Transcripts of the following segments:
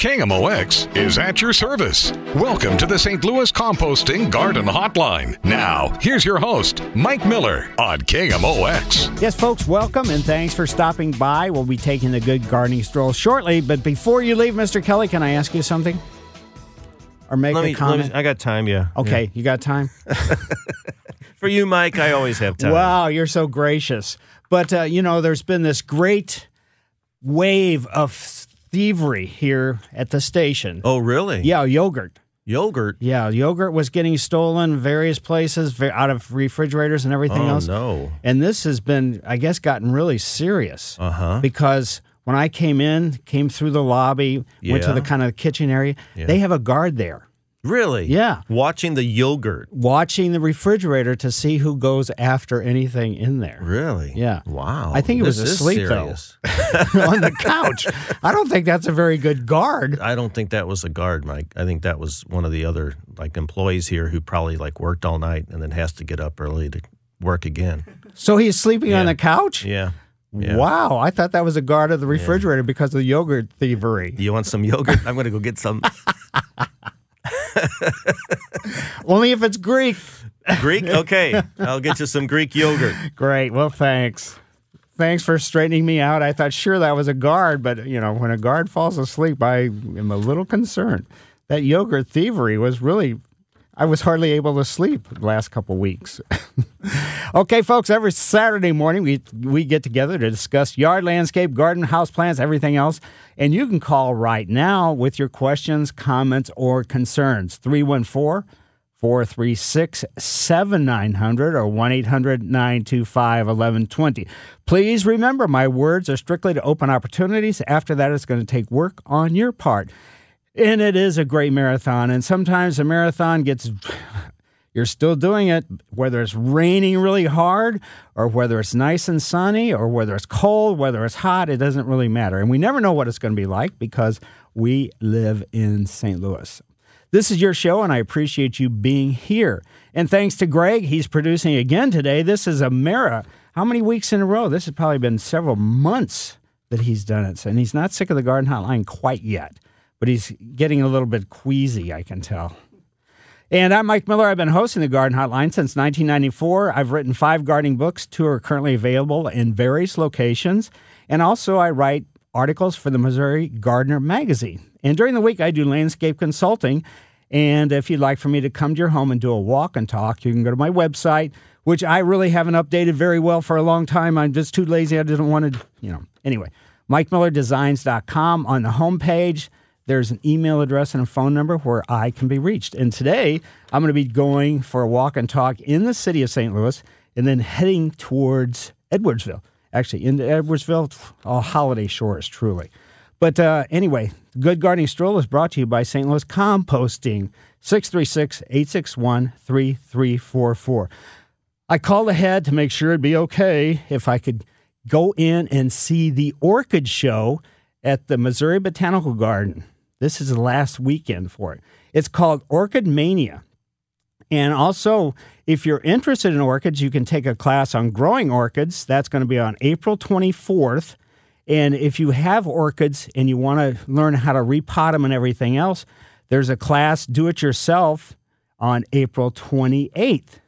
KMOX is at your service. Welcome to the St. Louis Composting Garden Hotline. Now, here's your host, Mike Miller on KMOX. Yes, folks, welcome and thanks for stopping by. We'll be taking the good gardening stroll shortly, but before you leave, Mr. Kelly, can I ask you something? Or make Let a me, comment? me, I got time, yeah. okay, Yeah. you got time? For you, Mike, I always have time. Wow, you're so gracious. But, uh, you know, there's been this great wave of thievery here at the station. Oh, really? Yeah, yogurt. Yogurt. Yeah, yogurt was getting stolen various places, out of refrigerators and everything Oh, else. no. And this has been, I guess, gotten really serious. Uh huh. Because when I came in, came through the lobby, went to the kind of kitchen area, Yeah. they have a guard there Really? Yeah. Watching the yogurt. watching the refrigerator to see who goes after anything in there. Really? Yeah. Wow. I think he was asleep, though. on the couch. I don't think that's a very good guard. I don't think that was a guard, Mike. I think that was one of the other like employees here who probably like worked all night and then has to get up early to work again. So he's sleeping on the couch? Yeah. Yeah. Wow. I thought that was a guard of the refrigerator because of the yogurt thievery. You want some yogurt? I'm going to go get some Only if it's Greek. Greek. Okay, I'll get you some Greek yogurt. Great. Well, thanks. Thanks for straightening me out. I thought sure that was a guard, but you know, when a guard falls asleep, I am a little concerned. That yogurt thievery was really I was hardly able to sleep the last couple weeks. okay, folks, every Saturday morning we we get together to discuss yard landscape, garden, house plants, everything else. And you can call right now with your questions, comments, or concerns. 314 436 7900 or 1 800 925 1120. Please remember, my words are strictly to open opportunities. After that, it's going to take work on your part. And it is a great marathon. And sometimes a marathon gets, you're still doing it, whether it's raining really hard or whether it's nice and sunny or whether it's cold, whether it's hot, it doesn't really matter. And we never know what it's going to be like because we live in St. Louis. This is your show, and I appreciate you being here. And thanks to Greg, he's producing again today. This is a Mara. How many weeks in a row? This has probably been several months that he's done it. And he's not sick of the garden hotline quite yet, but he's getting a little bit queasy, I can tell. And I'm Mike Miller. I've been hosting the Garden Hotline since 1994. I've written five gardening books. Two are currently available in various locations. And also, I write articles for the Missouri Gardener magazine. And during the week, I do landscape consulting. And if you'd like for me to come to your home and do a walk and talk, you can go to my website, which I really haven't updated very well for a long time. I'm just too lazy. I didn't want to, you know. Anyway, MikeMillerDesigns.com on the homepage. There's an email address and a phone number where I can be reached. And today, I'm going to be going for a walk and talk in the city of St. Louis and then heading towards Edwardsville. Actually, into Edwardsville, oh, holiday shores, truly. But uh, anyway, Good Gardening Stroll is brought to you by St. Louis Composting, 636 861 3344. I called ahead to make sure it'd be okay if I could go in and see the orchid show at the Missouri Botanical Garden. This is the last weekend for it. It's called Orchid Mania. And also, if you're interested in orchids, you can take a class on growing orchids. That's going to be on April 24th. And if you have orchids and you want to learn how to repot them and everything else, there's a class, do it yourself, on April 28th.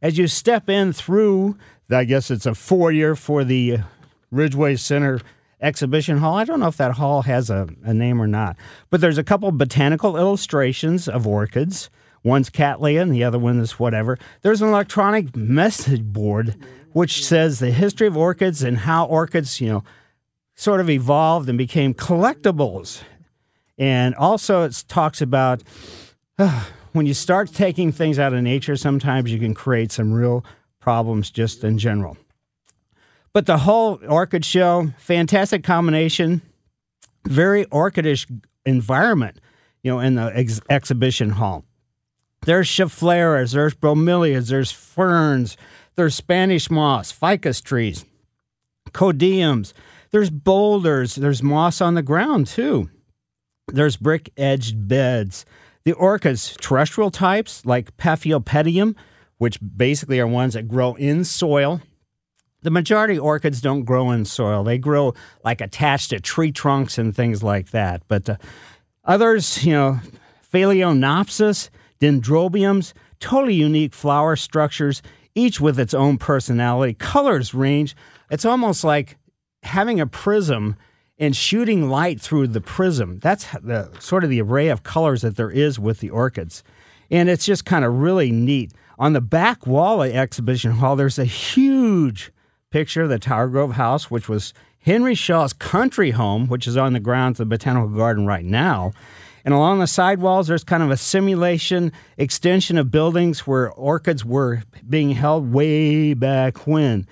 As you step in through, I guess it's a foyer for the Ridgeway Center exhibition hall. I don't know if that hall has a, a name or not, but there's a couple botanical illustrations of orchids. One's Cattleya and the other one is whatever. There's an electronic message board which says the history of orchids and how orchids, you know, sort of evolved and became collectibles. And also, it talks about uh, when you start taking things out of nature, sometimes you can create some real problems just in general. But the whole orchid show, fantastic combination, very orchidish environment, you know, in the ex- exhibition hall. There's scheffleras, there's bromeliads, there's ferns, there's Spanish moss, ficus trees, codiums, there's boulders, there's moss on the ground too. There's brick edged beds. The orchids, terrestrial types like Paphiopedilum, which basically are ones that grow in soil. The majority orchids don't grow in soil. They grow like attached to tree trunks and things like that. But uh, others, you know, Phalaenopsis, dendrobiums, totally unique flower structures, each with its own personality. Colors range. It's almost like having a prism and shooting light through the prism. That's the sort of the array of colors that there is with the orchids. And it's just kind of really neat. On the back wall of exhibition hall, there's a huge picture of the Tower Grove House, which was Henry Shaw's country home, which is on the grounds of the Botanical Garden right now. And along the side walls, there's kind of a simulation extension of buildings where orchids were being held way back when.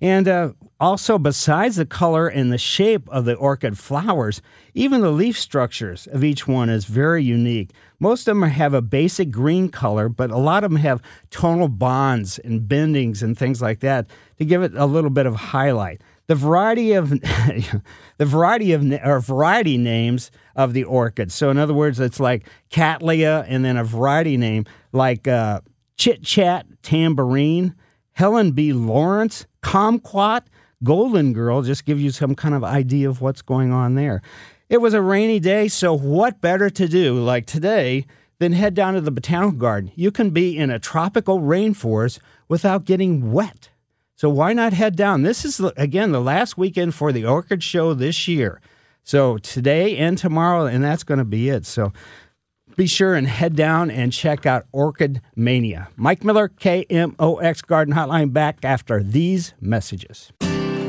And uh, also, besides the color and the shape of the orchid flowers, even the leaf structures of each one is very unique. Most of them have a basic green color, but a lot of them have tonal bonds and bendings and things like that to give it a little bit of highlight. The variety of the variety of or variety names of the orchids. So, in other words, it's like Cattleya and then a variety name like uh, Chit Chat Tambourine, Helen B. Lawrence, Kumquat, Golden Girl, just give you some kind of idea of what's going on there. It was a rainy day, so what better to do like today than head down to the botanical garden? You can be in a tropical rainforest without getting wet. So why not head down? This is again the last weekend for the orchid show this year. So today and tomorrow and that's going to be it. So be sure and head down and check out Orchid Mania. Mike Miller, KMOX Garden Hotline, back after these messages.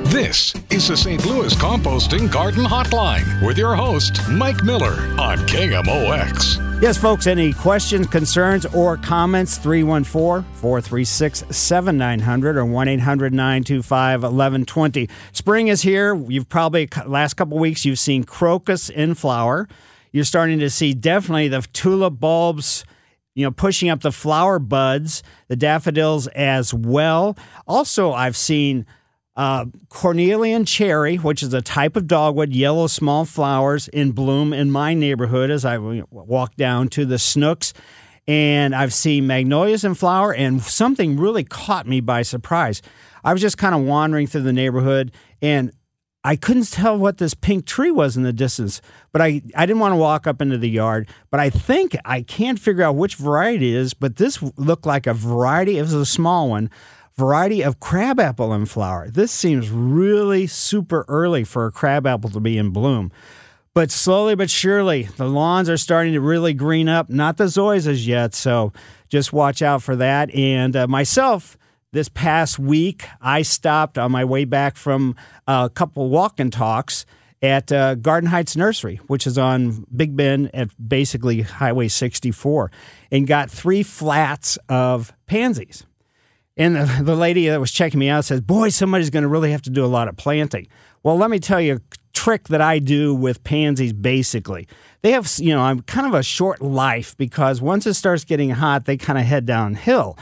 This is the St. Louis Composting Garden Hotline with your host, Mike Miller on KMOX. Yes, folks, any questions, concerns, or comments? 314 436 7900 or 1 800 925 1120. Spring is here. You've probably, last couple weeks, you've seen crocus in flower. You're starting to see definitely the tulip bulbs you know, pushing up the flower buds, the daffodils as well. Also, I've seen uh, Cornelian cherry, which is a type of dogwood, yellow small flowers in bloom in my neighborhood as I walk down to the Schnucks. And I've seen magnolias in flower, and something really caught me by surprise. I was just kind of wandering through the neighborhood, and I couldn't tell what this pink tree was in the distance, but I, I didn't want to walk up into the yard. But I think I can't figure out which variety it is, but this looked like a variety. It was a small one variety of crabapple in flower. This seems really super early for a crabapple to be in bloom. But slowly but surely, the lawns are starting to really green up. Not the zoysias yet, so just watch out for that. And uh, myself, this past week, I stopped on my way back from a couple walk and talks at uh, Garden Heights Nursery, which is on Big Bend at basically Highway 64, and got three flats of pansies. And the, the lady that was checking me out says, Boy, somebody's going to really have to do a lot of planting. Well, let me tell you a trick that I do with pansies basically. They have, you know, I'm kind of a short life because once it starts getting hot, they kind of head downhill.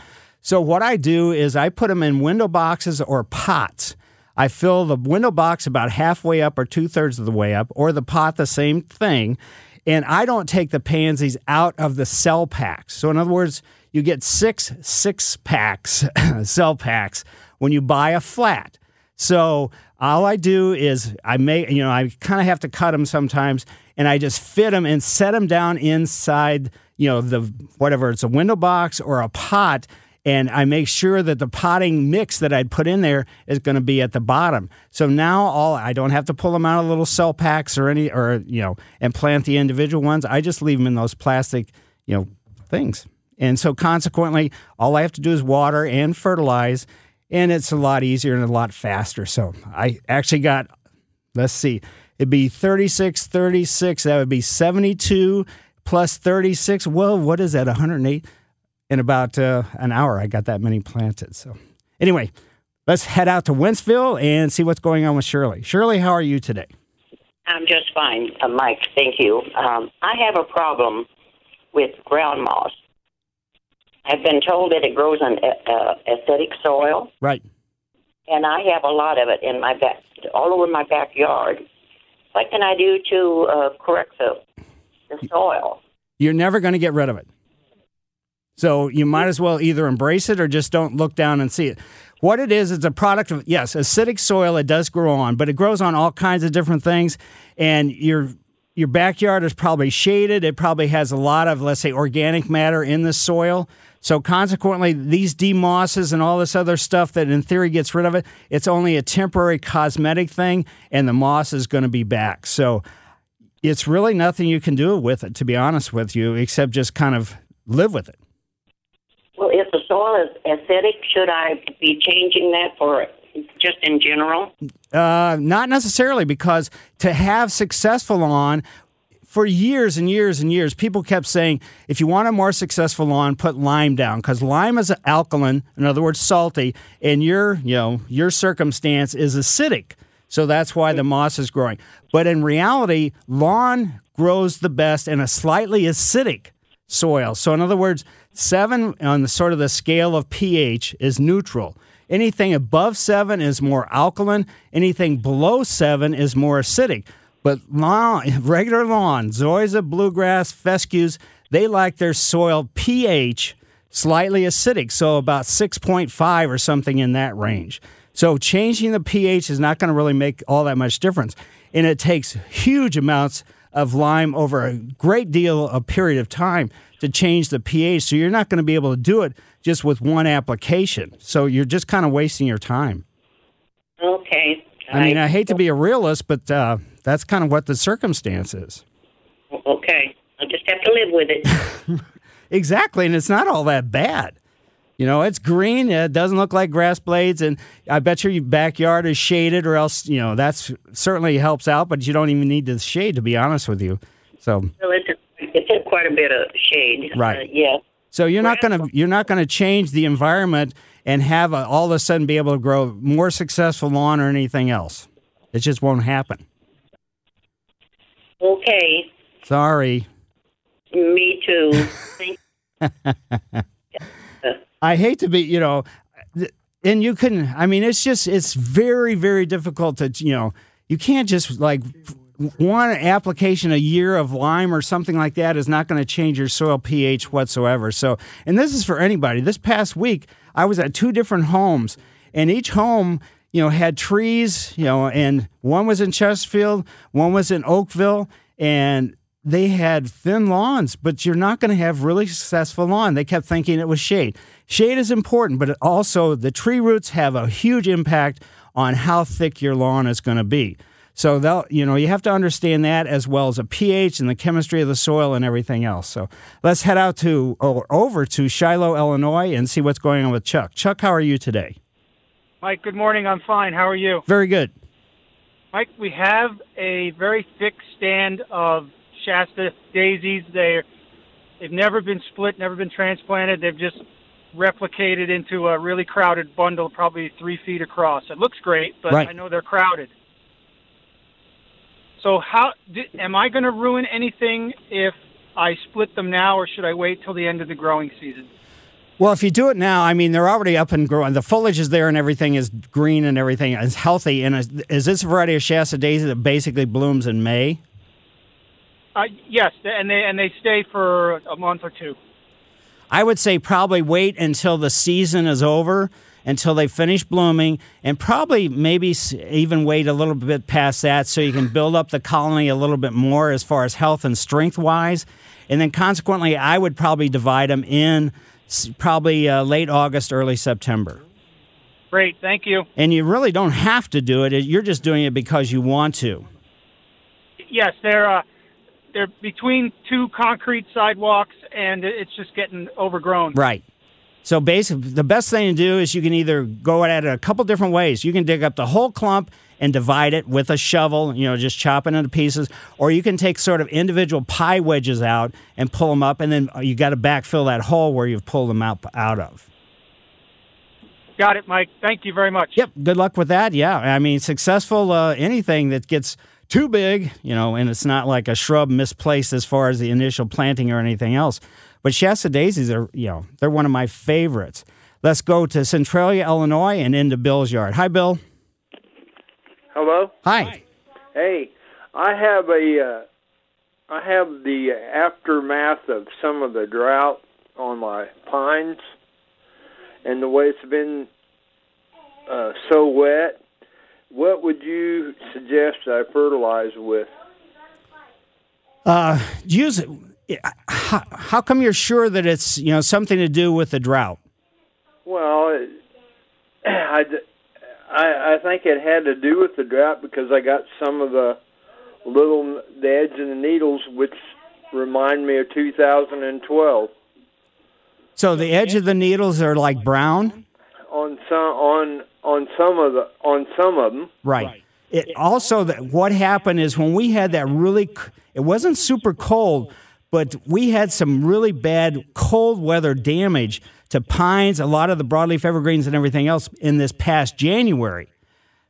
So, what I do is I put them in window boxes or pots. I fill the window box about halfway up or two thirds of the way up, or the pot the same thing. And I don't take the pansies out of the cell packs. So, in other words, you get six six packs, cell packs, when you buy a flat. So all I do is I make, you know, I kind of have to cut them sometimes, and I just fit them and set them down inside, you know, the whatever it's a window box or a pot. And I make sure that the potting mix that I'd put in there is going to be at the bottom. So now all I don't have to pull them out of little cell packs or any or you know and plant the individual ones. I just leave them in those plastic, you know, things. And so, consequently, all I have to do is water and fertilize, and it's a lot easier and a lot faster. So, I actually got, let's see, it'd be 36, 36. That would be 72 plus 36. Well, what is that, 108? In about uh, an hour, I got that many planted. So, anyway, let's head out to Wentzville and see what's going on with Shirley. Shirley, how are you today? I'm just fine, uh, Mike. Thank you. Um, I have a problem with ground moss. I've been told that it grows on uh, uh, acidic soil, Right. and I have a lot of it in my back, all over my backyard. What can I do to uh, correct the the soil? You're never going to get rid of it. So you might as well either embrace it or just don't look down and see it. What it is, it's a product of, yes, acidic soil, it does grow on, but it grows on all kinds of different things. And your your backyard is probably shaded. It probably has a lot of, let's say, organic matter in the soil. So consequently, these demosses and all this other stuff that in theory gets rid of it, it's only a temporary cosmetic thing, and the moss is going to be back. So it's really nothing you can do with it, to be honest with you, except just kind of live with it. Well, if the soil is acidic, should I be changing that for just in general? Uh, not necessarily, because to have successful lawn, for years and years and years, people kept saying, if you want a more successful lawn, put lime down, because lime is alkaline, in other words, salty, and your, you know, your circumstance is acidic. So that's why the moss is growing. But in reality, lawn grows the best in a slightly acidic soil. So in other words, seven on the sort of the scale of pH is neutral. Anything above seven is more alkaline. Anything below seven is more acidic. But lawn, regular lawn, zoysia, bluegrass, fescues, they like their soil pH slightly acidic, so about 6.5 or something in that range. So changing the pH is not going to really make all that much difference. And it takes huge amounts of lime over a great deal of period of time to change the pH. So you're not going to be able to do it just with one application. So you're just kind of wasting your time. Okay. I mean, I hate to be a realist, but uh, that's kind of what the circumstance is. Okay. I just have to live with it. Exactly, and it's not all that bad. You know, it's green. It doesn't look like grass blades, and I bet your backyard is shaded, or else you know that's certainly helps out. But you don't even need the shade, to be honest with you. So, it's, it's in quite a bit of shade. Right. Uh, yeah. so you're not gonna you're not gonna change the environment and have a, all of a sudden be able to grow more successful lawn or anything else. It just won't happen. Okay. Sorry. Me too. I hate to be, you know, and you can, I mean, it's just, it's very, very difficult to, you know, you can't just like one application a year of lime or something like that is not going to change your soil pH whatsoever. So, and this is for anybody. This past week, I was at two different homes, and each home, you know, had trees, you know, and one was in Chesterfield, one was in Oakville, and they had thin lawns, but you're not going to have really successful lawn. They kept thinking it was shade. Shade is important, but it also the tree roots have a huge impact on how thick your lawn is going to be. So they'll, you know, you have to understand that as well as a pH and the chemistry of the soil and everything else. So let's head out to or over to Shiloh, Illinois, and see what's going on with Chuck. Chuck, how are you today? Mike, good morning. I'm fine. How are you? Very good. Mike, we have a very thick stand of Shasta daisies. They're, they've never been split, never been transplanted. They've just replicated into a really crowded bundle, probably three feet across. It looks great, but Right. I know they're crowded. So, how am I going to ruin anything if I split them now, or should I wait till the end of the growing season? Well, if you do it now, I mean, they're already up and growing. The foliage is there and everything is green and everything is healthy. And is, is this a variety of Shasta daisy that basically blooms in May? Uh, yes, and they and they stay for a month or two. I would say probably wait until the season is over, until they finish blooming, and probably maybe even wait a little bit past that so you can build up the colony a little bit more as far as health and strength wise. And then consequently, I would probably divide them in probably uh, late August, early September. Great, thank you. And you really don't have to do it, you're just doing it because you want to. Yes, they're uh, they're between two concrete sidewalks, and it's just getting overgrown. Right. So basically, the best thing to do is you can either go at it a couple different ways. You can dig up the whole clump and divide it with a shovel, you know, just chop it into pieces, or you can take sort of individual pie wedges out and pull them up, and then you got to backfill that hole where you've pulled them out out of. Got it, Mike. Thank you very much. Yep. Good luck with that. Yeah. I mean, successful uh, anything that gets too big, you know, and it's not like a shrub misplaced as far as the initial planting or anything else. But Shasta daisies are, you know, they're one of my favorites. Let's go to Centralia, Illinois, and into Bill's yard. Hi, Bill. Hello. Hi. Hey, I have a, uh, I have the aftermath of some of the drought on my pines, and the way it's been uh, so wet. What would you suggest I fertilize with? Uh, use it. How, how come you're sure that it's you know something to do with the drought? Well, it, I, I I think it had to do with the drought because I got some of the little the edge of the needles, which remind me of 2012. So the edge of the needles are like brown, On some on on some of the on some of them. right? It also that what happened is when we had that really, it wasn't super cold, but we had some really bad cold weather damage to pines, a lot of the broadleaf evergreens, and everything else in this past January.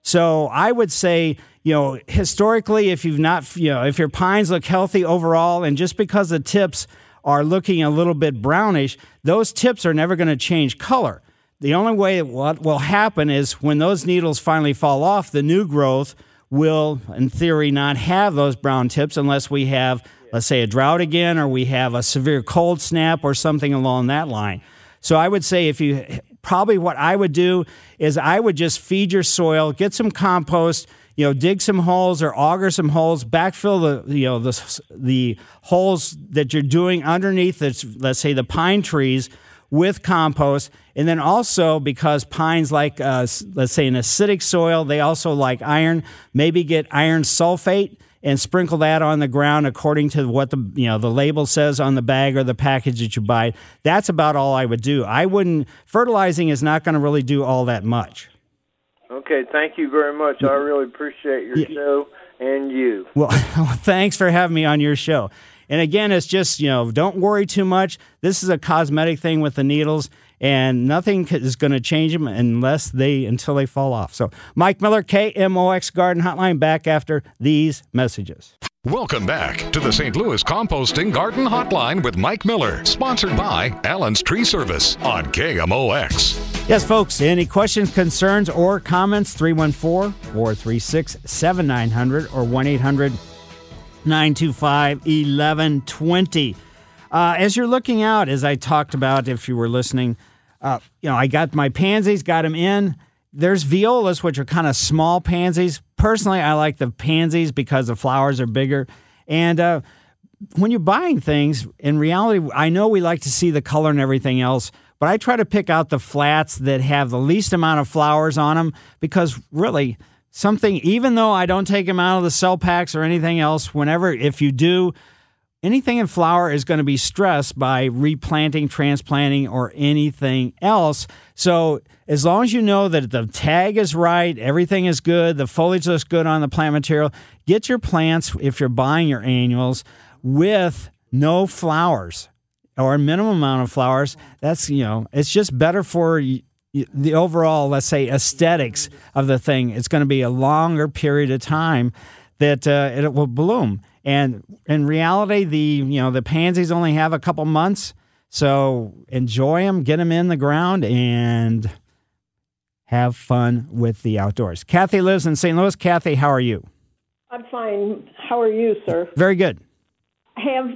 So I would say, you know, historically, if you've not, you know, if your pines look healthy overall, and just because the tips are looking a little bit brownish, those tips are never going to change color. The only way what will happen is when those needles finally fall off, the new growth will, in theory, not have those brown tips unless we have, let's say, a drought again or we have a severe cold snap or something along that line. So I would say if you probably what I would do is I would just feed your soil, get some compost, you know, dig some holes or auger some holes, backfill the you know the the holes that you're doing underneath let's say the pine trees with compost, and then also because pines like uh, let's say an acidic soil, they also like iron. Maybe get iron sulfate and sprinkle that on the ground according to what the you know the label says on the bag or the package that you buy. That's about all I would do. I wouldn't fertilizing is not going to really do all that much. Okay, thank you very much. I really appreciate your show and you. Well, thanks for having me on your show. And again, it's just, you know, don't worry too much. This is a cosmetic thing with the needles, and nothing is going to change them unless they, until they fall off. So, Mike Miller, KMOX Garden Hotline, back after these messages. Welcome back to the St. Louis Composting Garden Hotline with Mike Miller, sponsored by Allen's Tree Service on KMOX. Yes, folks, any questions, concerns, or comments? 314 436 7900 or 1 800 925 1120. Uh, As you're looking out, as I talked about, if you were listening, uh, you know, I got my pansies, got them in. There's violas, which are kind of small pansies. Personally, I like the pansies because the flowers are bigger. And uh, when you're buying things, in reality, I know we like to see the color and everything else, but I try to pick out the flats that have the least amount of flowers on them because really, something, even though I don't take them out of the cell packs or anything else, whenever, if you do, anything in flower is going to be stressed by replanting, transplanting, or anything else. So, as long as you know that the tag is right, everything is good, the foliage looks good on the plant material, get your plants, if you're buying your annuals, with no flowers or a minimum amount of flowers. That's, you know, it's just better for the overall, let's say, aesthetics of the thing. It's going to be a longer period of time that uh, it will bloom. And in reality, the you know the pansies only have a couple months, so enjoy them, get them in the ground, and have fun with the outdoors. Kathy lives in St. Louis. Kathy, how are you? I'm fine. How are you, sir? Very good. Have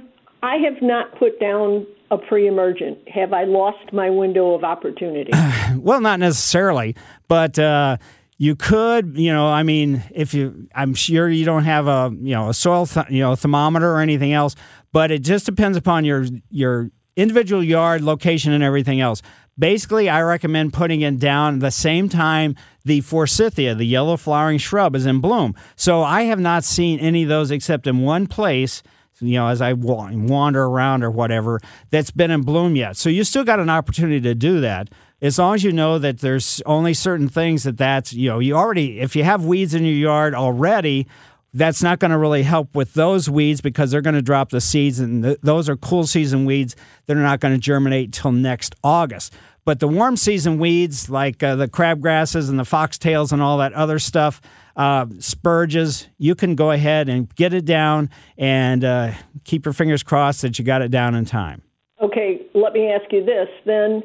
I have not put down a pre-emergent? Have I lost my window of opportunity? Well, not necessarily, but uh, you could. You know, I mean, if you, I'm sure you don't have a you know a soil th- you know thermometer or anything else, but it just depends upon your your individual yard location and everything else. Basically, I recommend putting it down the same time the forsythia, the yellow flowering shrub, is in bloom. So I have not seen any of those except in one place you know, as I wander around or whatever, that's been in bloom yet. So you still got an opportunity to do that. As long as you know that there's only certain things that that's, you know, you already, if you have weeds in your yard already, that's not going to really help with those weeds because they're going to drop the seeds and th- those are cool season weeds that are not going to germinate till next August. But the warm season weeds like uh, the crabgrasses and the foxtails and all that other stuff, uh, spurges, you can go ahead and get it down and uh, keep your fingers crossed that you got it down in time. Okay, let me ask you this then.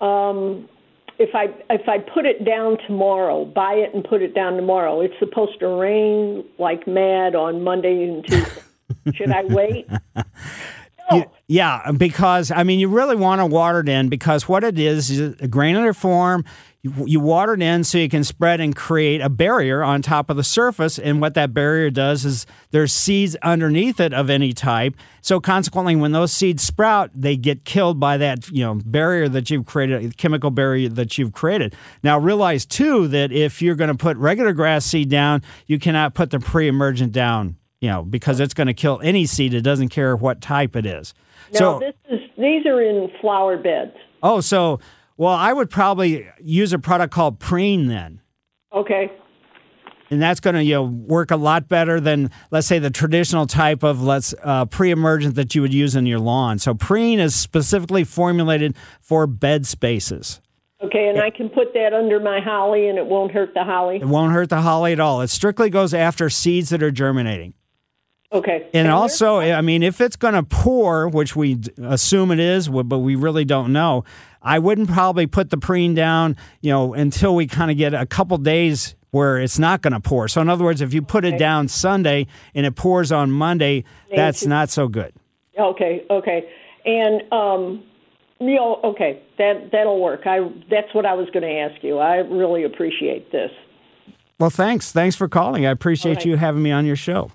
Um, if I if I put it down tomorrow, buy it and put it down tomorrow, it's supposed to rain like mad on Monday and Tuesday. Should I wait? You- oh. yeah, because I mean, you really want to water it in because what it is is a granular form. You, you water it in so you can spread and create a barrier on top of the surface. And what that barrier does is there's seeds underneath it of any type. So consequently, when those seeds sprout, they get killed by that you know barrier that you've created, chemical barrier that you've created. Now realize too that if you're going to put regular grass seed down, you cannot put the pre-emergent down. You know, because it's going to kill any seed. It doesn't care what type it is. Now so, this is these are in flower beds. Oh, so well, I would probably use a product called Preen then, Okay. and that's going to you know work a lot better than let's say the traditional type of let's uh, pre-emergent that you would use in your lawn. So Preen is specifically formulated for bed spaces. Okay, and I can put that under my holly and it won't hurt the holly. It won't hurt the holly at all. It strictly goes after seeds that are germinating. Okay. And also, I mean, if it's going to pour, which we assume it is, but we really don't know, I wouldn't probably put the preen down, you know, until we kind of get a couple days where it's not going to pour. So, in other words, if you put it down Sunday and it pours on Monday, that's not so good. Okay, okay. And um you know, okay, that that'll work. I that's what I was going to ask you. I really appreciate this. Well, thanks. Thanks for calling. I appreciate right. you having me on your show.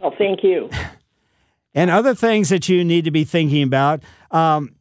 Well, thank you. and other things that you need to be thinking about. Um,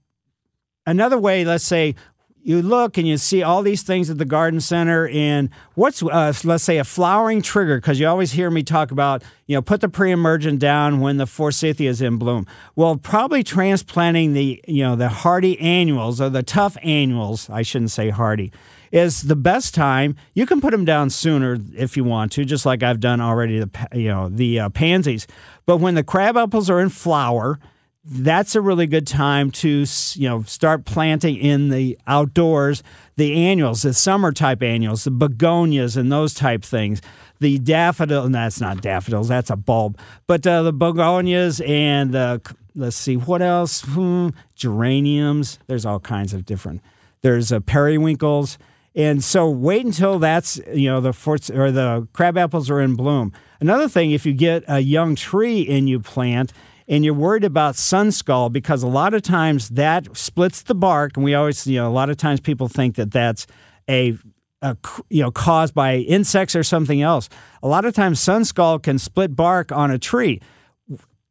another way, let's say, you look and you see all these things at the garden center, and what's uh, let's say a flowering trigger? Because you always hear me talk about you know put the pre-emergent down when the forsythia is in bloom. Well, probably transplanting the you know the hardy annuals or the tough annuals. I shouldn't say hardy is the best time. You can put them down sooner if you want to, just like I've done already. The you know the uh, pansies, but when the crab apples are in flower, that's a really good time to you know start planting in the outdoors. The annuals, the summer type annuals, the begonias, and those type things. The daffodil, and that's not daffodils, that's a bulb. But uh, the begonias and the let's see what else, hmm, geraniums. There's all kinds of different. There's uh, periwinkles. And so wait until that's you know the forts or the crab apples are in bloom. Another thing, if you get a young tree and you plant, and you're worried about sun scald because a lot of times that splits the bark, and we always you know a lot of times people think that that's a you know caused by insects or something else. A lot of times sun scald can split bark on a tree.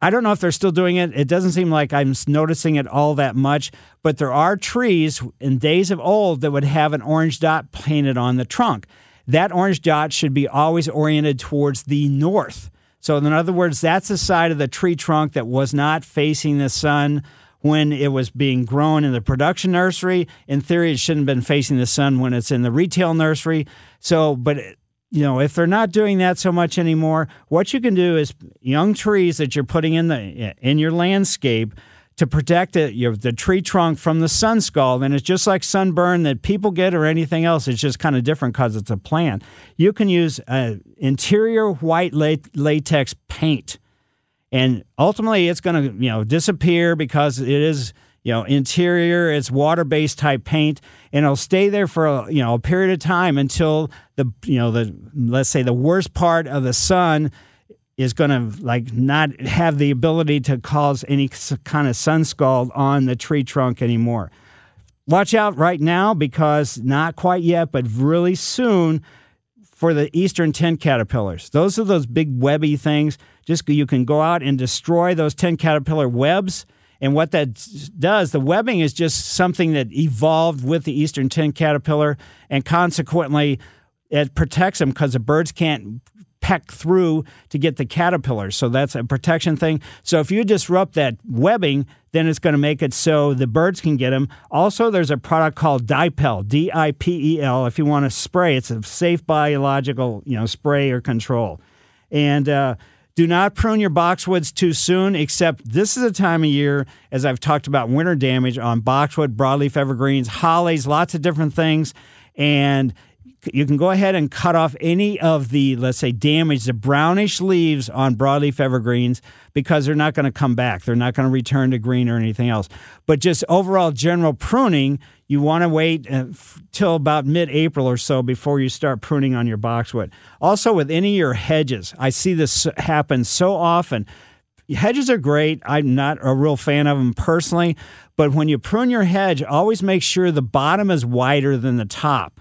I don't know if they're still doing it. It doesn't seem like I'm noticing it all that much, but there are trees in days of old that would have an orange dot painted on the trunk. That orange dot should be always oriented towards the north. So, in other words, that's the side of the tree trunk that was not facing the sun when it was being grown in the production nursery. In theory, it shouldn't have been facing the sun when it's in the retail nursery. So, but you know, if they're not doing that so much anymore, what you can do is young trees that you're putting in the in your landscape to protect it, your, the tree trunk from the sun scald. And it's just like sunburn that people get or anything else. It's just kind of different because it's a plant. You can use uh, interior white latex paint and ultimately it's going to you know disappear because it is you know interior it's water based type paint and it'll stay there for a, you know a period of time until the you know the let's say the worst part of the sun is going to like not have the ability to cause any kind of sun scald on the tree trunk anymore watch out right now because not quite yet but really soon for the eastern tent caterpillars. Those are those big webby things. Just you can go out and destroy those tent caterpillar webs. And what that does, the webbing is just something that evolved with the eastern tent caterpillar, and consequently, it protects them because the birds can't peck through to get the caterpillars. So that's a protection thing. So if you disrupt that webbing, then it's going to make it so the birds can get them. Also, there's a product called Dipel, D I P E L. If you want to spray, it's a safe biological, you know, spray or control. And uh, Do not prune your boxwoods too soon, except this is a time of year, as I've talked about winter damage on boxwood, broadleaf evergreens, hollies, lots of different things. And you can go ahead and cut off any of the, let's say, damage, the brownish leaves on broadleaf evergreens because they're not going to come back. They're not going to return to green or anything else. But just overall general pruning, you want to wait uh, till about mid April or so before you start pruning on your boxwood. Also, with any of your hedges, I see this happen so often. Hedges are great. I'm not a real fan of them personally, but when you prune your hedge, always make sure the bottom is wider than the top.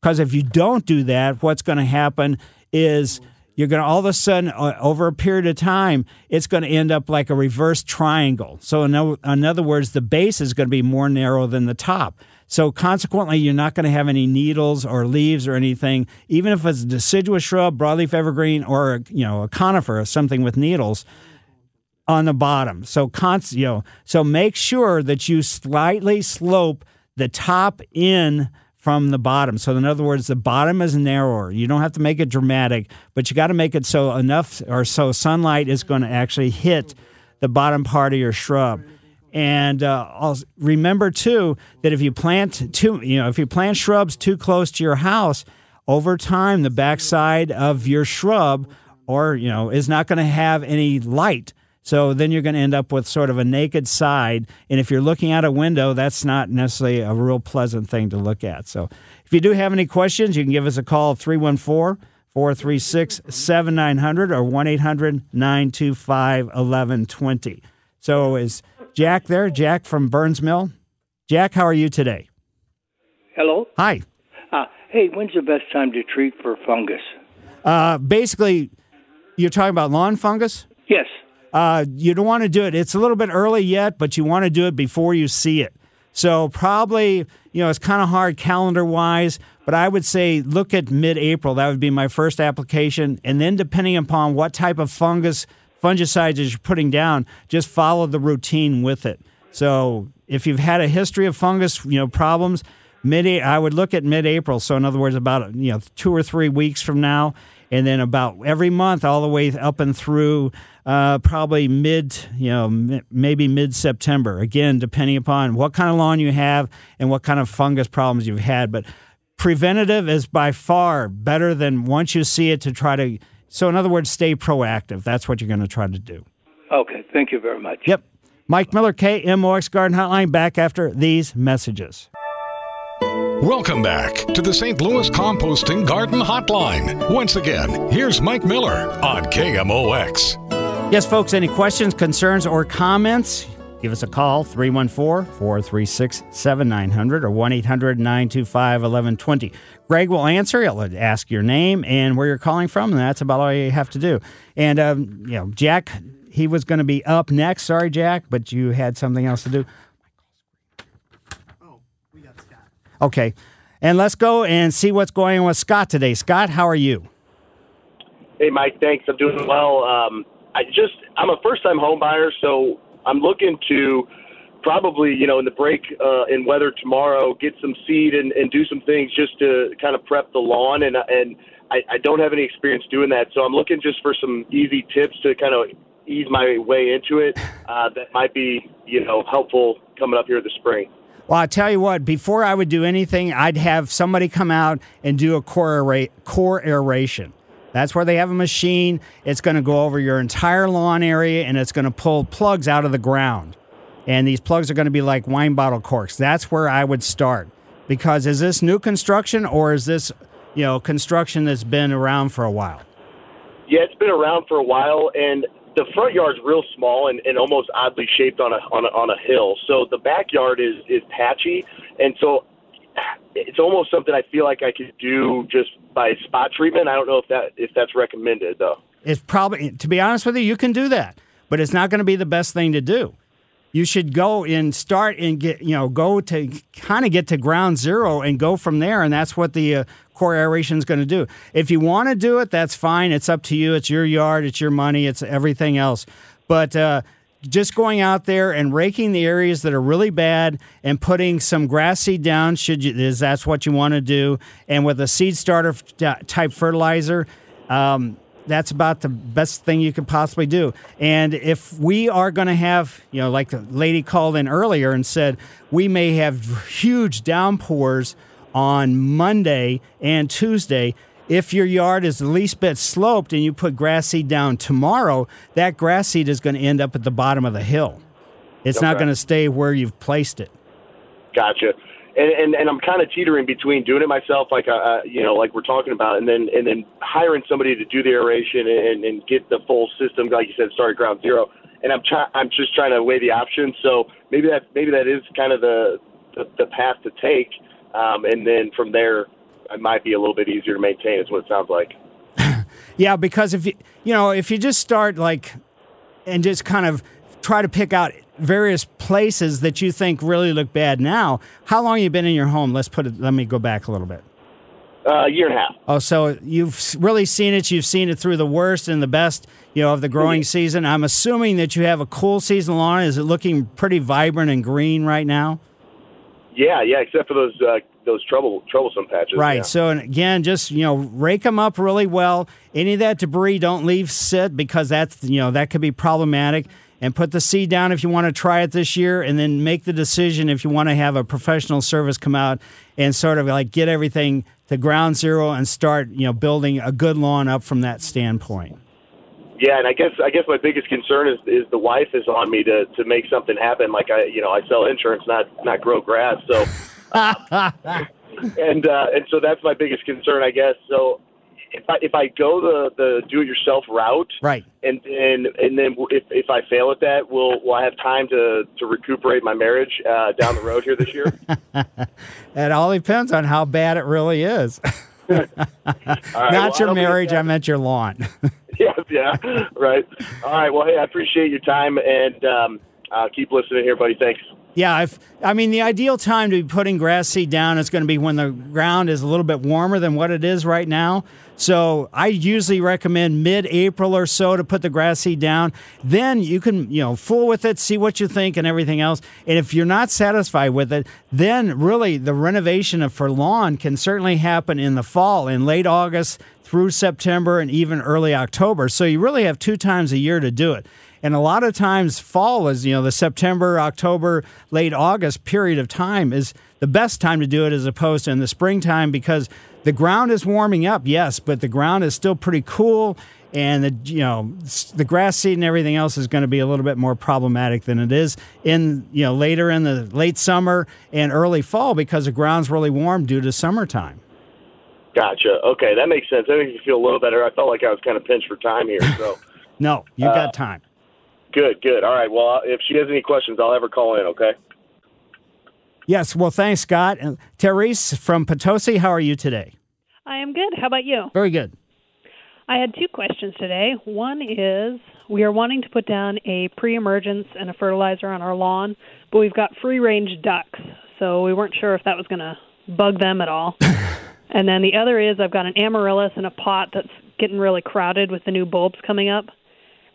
Because if you don't do that, what's going to happen is you're going to all of a sudden, over a period of time, it's going to end up like a reverse triangle. So, in, in other words, the base is going to be more narrow than the top. So, consequently, you're not going to have any needles or leaves or anything, even if it's a deciduous shrub, broadleaf evergreen, or you know a conifer, something with needles on the bottom. So, you know, so make sure that you slightly slope the top in from the bottom. So, in other words, the bottom is narrower. You don't have to make it dramatic, but you got to make it so enough or so sunlight is going to actually hit the bottom part of your shrub. And uh, remember too that if you plant too, you know, if you plant shrubs too close to your house, over time the backside of your shrub, or you know, is not going to have any light. So then you're going to end up with sort of a naked side. And if you're looking out a window, that's not necessarily a real pleasant thing to look at. So if you do have any questions, you can give us a call 314 436 7900 or 1 800 925 1120. So is Jack there? Jack from Byrnes Mill? Jack, how are you today? Hello. Hi. Uh, hey, when's the best time to treat for fungus? Uh, basically, you're talking about lawn fungus? Yes. Uh, you don't want to do it. It's a little bit early yet, but you want to do it before you see it. So probably, you know, it's kind of hard calendar wise, but I would say look at mid April. That would be my first application. And then depending upon what type of fungus fungicides you're putting down, just follow the routine with it. So if you've had a history of fungus, you know, problems, mid I would look at mid April. So in other words, about you know two or three weeks from now, and then about every month all the way up and through uh, probably mid, you know, m- maybe mid September. Again, depending upon what kind of lawn you have and what kind of fungus problems you've had. But preventative is by far better than once you see it to try to. So, in other words, stay proactive. That's what you're going to try to do. Okay. Thank you very much. Yep. Mike Miller, KMOX Garden Hotline, back after these messages. Welcome back to the St. Louis Composting Garden Hotline. Once again, here's Mike Miller on KMOX. Yes, folks, any questions, concerns, or comments? Give us a call, 314 436 7900 or 1 800 925 1120. Greg will answer. He'll ask your name and where you're calling from, and that's about all you have to do. And, um, you know, Jack, he was going to be up next. Sorry, Jack, but you had something else to do. Okay. And let's go and see what's going on with Scott today. Scott, how are you? Hey, Mike. Thanks. I'm doing well. Um, I just I'm a first time home buyer, so I'm looking to probably you know in the break uh, in weather tomorrow get some seed and, and do some things just to kind of prep the lawn and and I, I don't have any experience doing that, so I'm looking just for some easy tips to kind of ease my way into it uh, that might be you know helpful coming up here this spring. Well, I tell you what, before I would do anything, I'd have somebody come out and do a core, aera- core aeration. That's where they have a machine. It's going to go over your entire lawn area and it's going to pull plugs out of the ground. And these plugs are going to be like wine bottle corks. That's where I would start. Because is this new construction or is this, you know, construction that's been around for a while? Yeah, it's been around for a while and the front yard's real small and, and almost oddly shaped on a, on a on a hill. So the backyard is is patchy, and so it's almost something I feel like I could do just by spot treatment. I don't know if that if that's recommended though. It's probably to be honest with you, you can do that, but it's not going to be the best thing to do. You should go and start and get you know go to kind of get to ground zero and go from there, and that's what the uh, core aeration is going to do. If you want to do it, that's fine. It's up to you. It's your yard. It's your money. It's everything else. But uh, just going out there and raking the areas that are really bad and putting some grass seed down, should you, is that's what you want to do, and with a seed starter type fertilizer. Um, that's about the best thing you could possibly do. And if we are going to have, you know, like the lady called in earlier and said, we may have huge downpours on Monday and Tuesday. If your yard is the least bit sloped and you put grass seed down tomorrow, that grass seed is going to end up at the bottom of the hill. It's not going to stay where you've placed it. Gotcha. And and, and I'm kind of teetering between doing it myself, like uh, uh, you know, like we're talking about, and then and then hiring somebody to do the aeration and, and get the full system, like you said, start at ground zero. And I'm trying, I'm just trying to weigh the options. So maybe that maybe that is kind of the the, the path to take, um, and then from there, it might be a little bit easier to maintain. Is what it sounds like. Yeah, because if you you know if you just start like and just kind of try to pick out various places that you think really look bad now. How long you been in your home? Let's put it. Let me go back a little bit. Uh, a year and a half. Oh, so you've really seen it. You've seen it through the worst and the best, you know, of the growing season. I'm assuming that you have a cool season lawn. Is it looking pretty vibrant and green right now? Yeah, yeah. Except for those uh, those trouble troublesome patches. Right. yeah. So, and again, just you know, rake them up really well. Any of that debris, don't leave sit because that's you know that could be problematic. And put the seed down if you want to try it this year, and then make the decision if you want to have a professional service come out and sort of like get everything to ground zero and start you know building a good lawn up from that standpoint. Yeah, and I guess I guess my biggest concern is is the wife is on me to to make something happen. Like I, you know, I sell insurance, not not grow grass. So, and uh, and so that's my biggest concern, I guess. So, if I if I go the the do it yourself route, Right. and then and then if if I fail at that, will will I have time to to recuperate my marriage uh, down the road here this year? It all depends on how bad it really is. Right, well, Not I your marriage, I meant your lawn. yes, yeah, right. All right. Well, hey, I appreciate your time and um, uh, keep listening here, buddy. Thanks. Yeah, if I mean the ideal time to be putting grass seed down is going to be when the ground is a little bit warmer than what it is right now. So I usually recommend mid-April or so to put the grass seed down. Then you can, you know, fool with it, see what you think and everything else. And if you're not satisfied with it, then really the renovation of for lawn can certainly happen in the fall, in late August through September and even early October. So you really have two times a year to do it. And a lot of times, fall is, you know, the September, October, late August period of time is the best time to do it as opposed to in the springtime because the ground is warming up, yes, but the ground is still pretty cool. And the you know the grass seed and everything else is going to be a little bit more problematic than it is in you know later in the late summer and early fall because the ground's really warm due to summertime. Gotcha. Okay, that makes sense. That makes me feel a little better. I felt like I was kind of pinched for time here. So No, you Uh, got time. Good, good. All right. Well, if she has any questions, I'll have her call in. Okay. Yes, well, thanks, Scott. And Therese from Potosi, how are you today? I am good. How about you? Very good. I had two questions today. One is we are wanting to put down a pre emergence and a fertilizer on our lawn, but we've got free range ducks, so we weren't sure if that was going to bug them at all. and then the other is I've got an amaryllis in a pot that's getting really crowded with the new bulbs coming up.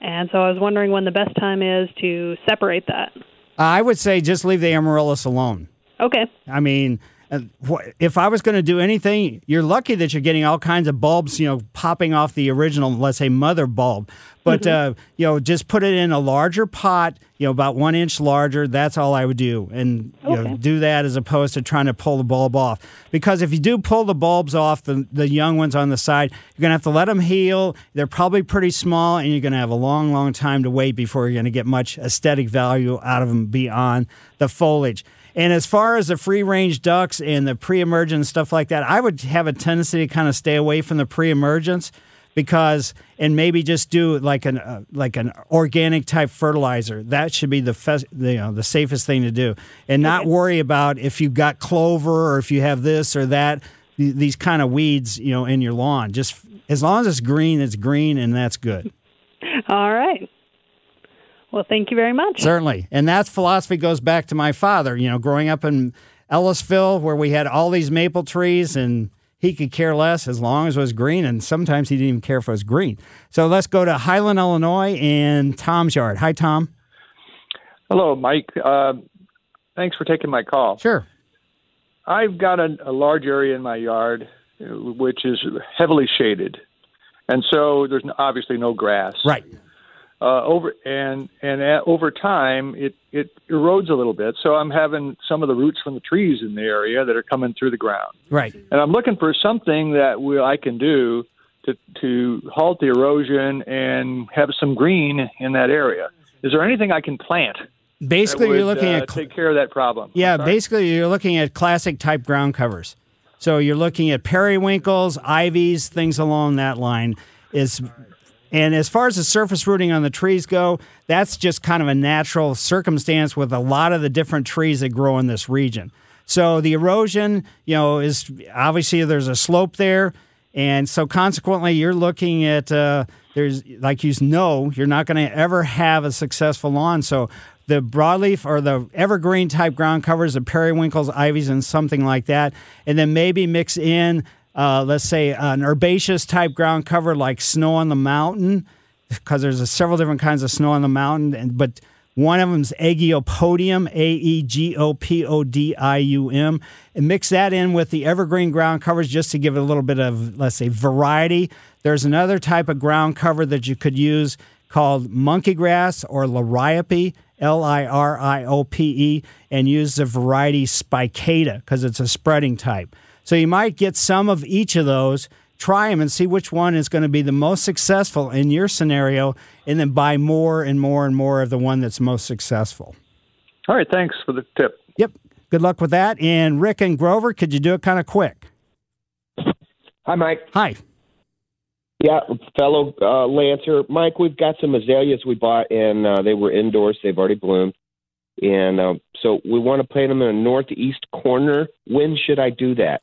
And so I was wondering when the best time is to separate that. I would say just leave the amaryllis alone. Okay. I mean, if I was going to do anything, you're lucky that you're getting all kinds of bulbs, you know, popping off the original, let's say, mother bulb. But Mhm. uh, you know, just put it in a larger pot, you know, about one inch larger. That's all I would do, and you know, do that as opposed to trying to pull the bulb off. Because if you do pull the bulbs off, the the young ones on the side, you're gonna have to let them heal. They're probably pretty small, and you're gonna have a long, long time to wait before you're gonna get much aesthetic value out of them beyond the foliage. And as far as the free range ducks and the pre emergent stuff like that, I would have a tendency to kind of stay away from the pre emergence because and maybe just do like an uh, like an organic type fertilizer. That should be the, fes- the you know the safest thing to do, and not worry about if you got clover or if you have this or that th- these kind of weeds you know in your lawn. Just as long as it's green, it's green, and that's good. All right. Well, thank you very much. Certainly. And that philosophy goes back to my father, you know, growing up in Ellisville where we had all these maple trees and he could care less as long as it was green. And sometimes he didn't even care if it was green. So let's go to Highland, Illinois and Tom's yard. Hi, Tom. Hello, Mike. Uh, thanks for taking my call. Sure. I've got a, a large area in my yard uh, which is heavily shaded, and so there's obviously no grass. Right. Uh, over and and at, over time it it erodes a little bit. So I'm having some of the roots from the trees in the area that are coming through the ground, Right. and I'm looking for something that will, I can do to to halt the erosion and have some green in that area. Is there anything I can plant? Basically, you're looking uh, at cl- take care of that problem. Yeah, basically, you're looking at classic type ground covers. So you're looking at periwinkles, ivies, things along that line. Is and as far as the surface rooting on the trees go, that's just kind of a natural circumstance with a lot of the different trees that grow in this region. So the erosion, you know, is obviously there's a slope there, and so consequently, you're looking at uh, there's like you know you're not going to ever have a successful lawn. So the broadleaf or the evergreen type ground covers, the periwinkles, ivies, and something like that, and then maybe mix in, uh, let's say, an herbaceous type ground cover like snow on the mountain, because there's a, several different kinds of snow on the mountain, and but one of them is Aegopodium, A E G O P O D I U M, and mix that in with the evergreen ground covers just to give it a little bit of, let's say, variety. There's another type of ground cover that you could use called monkey grass or liriope, L I R I O P E, and use the variety spicata because it's a spreading type. So you might get some of each of those, try them and see which one is going to be the most successful in your scenario, and then buy more and more and more of the one that's most successful. All right, thanks for the tip. Yep. Good luck with that. And Rick and Grover, could you do it kind of quick? Hi, Mike. Hi. Yeah, fellow uh, Lancer. Mike, we've got some azaleas we bought, and uh, they were indoors. They've already bloomed. And uh, so we want to plant them in a northeast corner. When should I do that?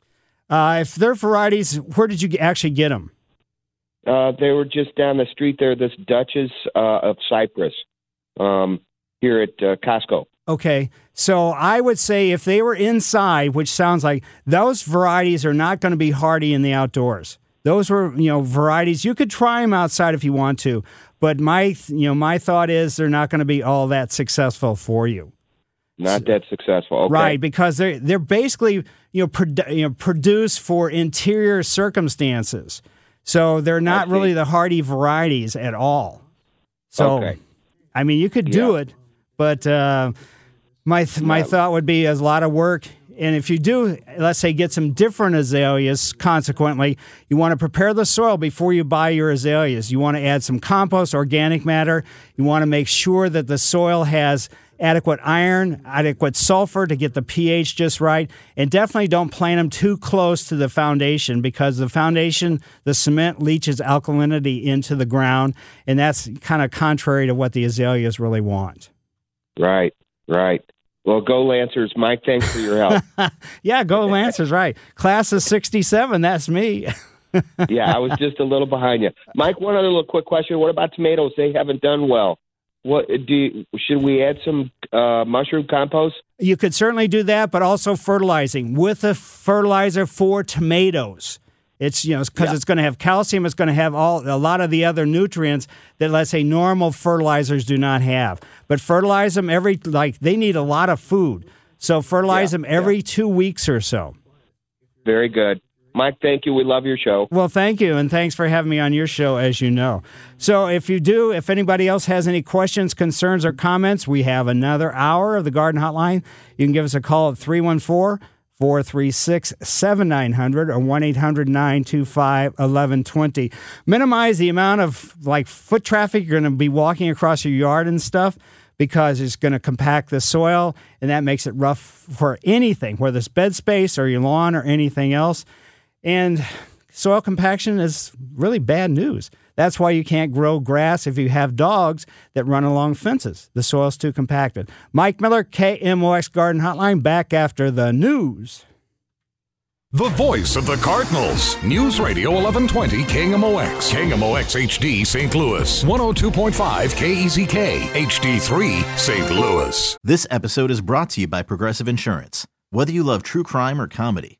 Uh, if they're varieties, where did you actually get them? Uh, they were just down the street there, this Duchess uh, of Cyprus um, here at uh, Costco. Okay. So I would say if they were inside, which sounds like those varieties are not going to be hardy in the outdoors. Those were, you know, varieties you could try them outside if you want to, but my, you know, my thought is they're not going to be all that successful for you. Not that successful. Okay. Right, because they're they're basically you know, produ- you know produced for interior circumstances, so they're not really the hardy varieties at all. So, Okay. I mean, you could do it, but uh, my th- my thought would be a lot of work. And if you do, let's say, get some different azaleas, consequently, you want to prepare the soil before you buy your azaleas. You want to add some compost, organic matter. You want to make sure that the soil has adequate iron, adequate sulfur to get the pH just right. And definitely don't plant them too close to the foundation because the foundation, the cement leaches alkalinity into the ground. And that's kind of contrary to what the azaleas really want. Right, right. Well, go Lancers. Mike, thanks for your help. yeah, go Lancers, right. Class of 67, that's me. yeah, I was just a little behind you. Mike, one other little quick question. What about tomatoes? They haven't done well. What do you, should we add some uh, mushroom compost? You could certainly do that, but also fertilizing with a fertilizer for tomatoes. It's you know because it's going to have calcium. It's going to have all a lot of the other nutrients that let's say normal fertilizers do not have. But fertilize them every like they need a lot of food, so fertilize them every two weeks or so. Very good. Mike, thank you. We love your show. Well, thank you, and thanks for having me on your show, as you know. So, if you do, if anybody else has any questions, concerns, or comments, we have another hour of the Garden Hotline. You can give us a call at 314 436 7900 or 1 800 925 1120. Minimize the amount of like foot traffic you're going to be walking across your yard and stuff because it's going to compact the soil and that makes it rough for anything, whether it's bed space or your lawn or anything else. And soil compaction is really bad news. That's why you can't grow grass if you have dogs that run along fences. The soil's too compacted. Mike Miller, KMOX Garden Hotline, back after the news. The voice of the Cardinals. News Radio 1120 KMOX. KMOX HD St. Louis. 102.5 KEZK HD3 St. Louis. This episode is brought to you by Progressive Insurance. Whether you love true crime or comedy,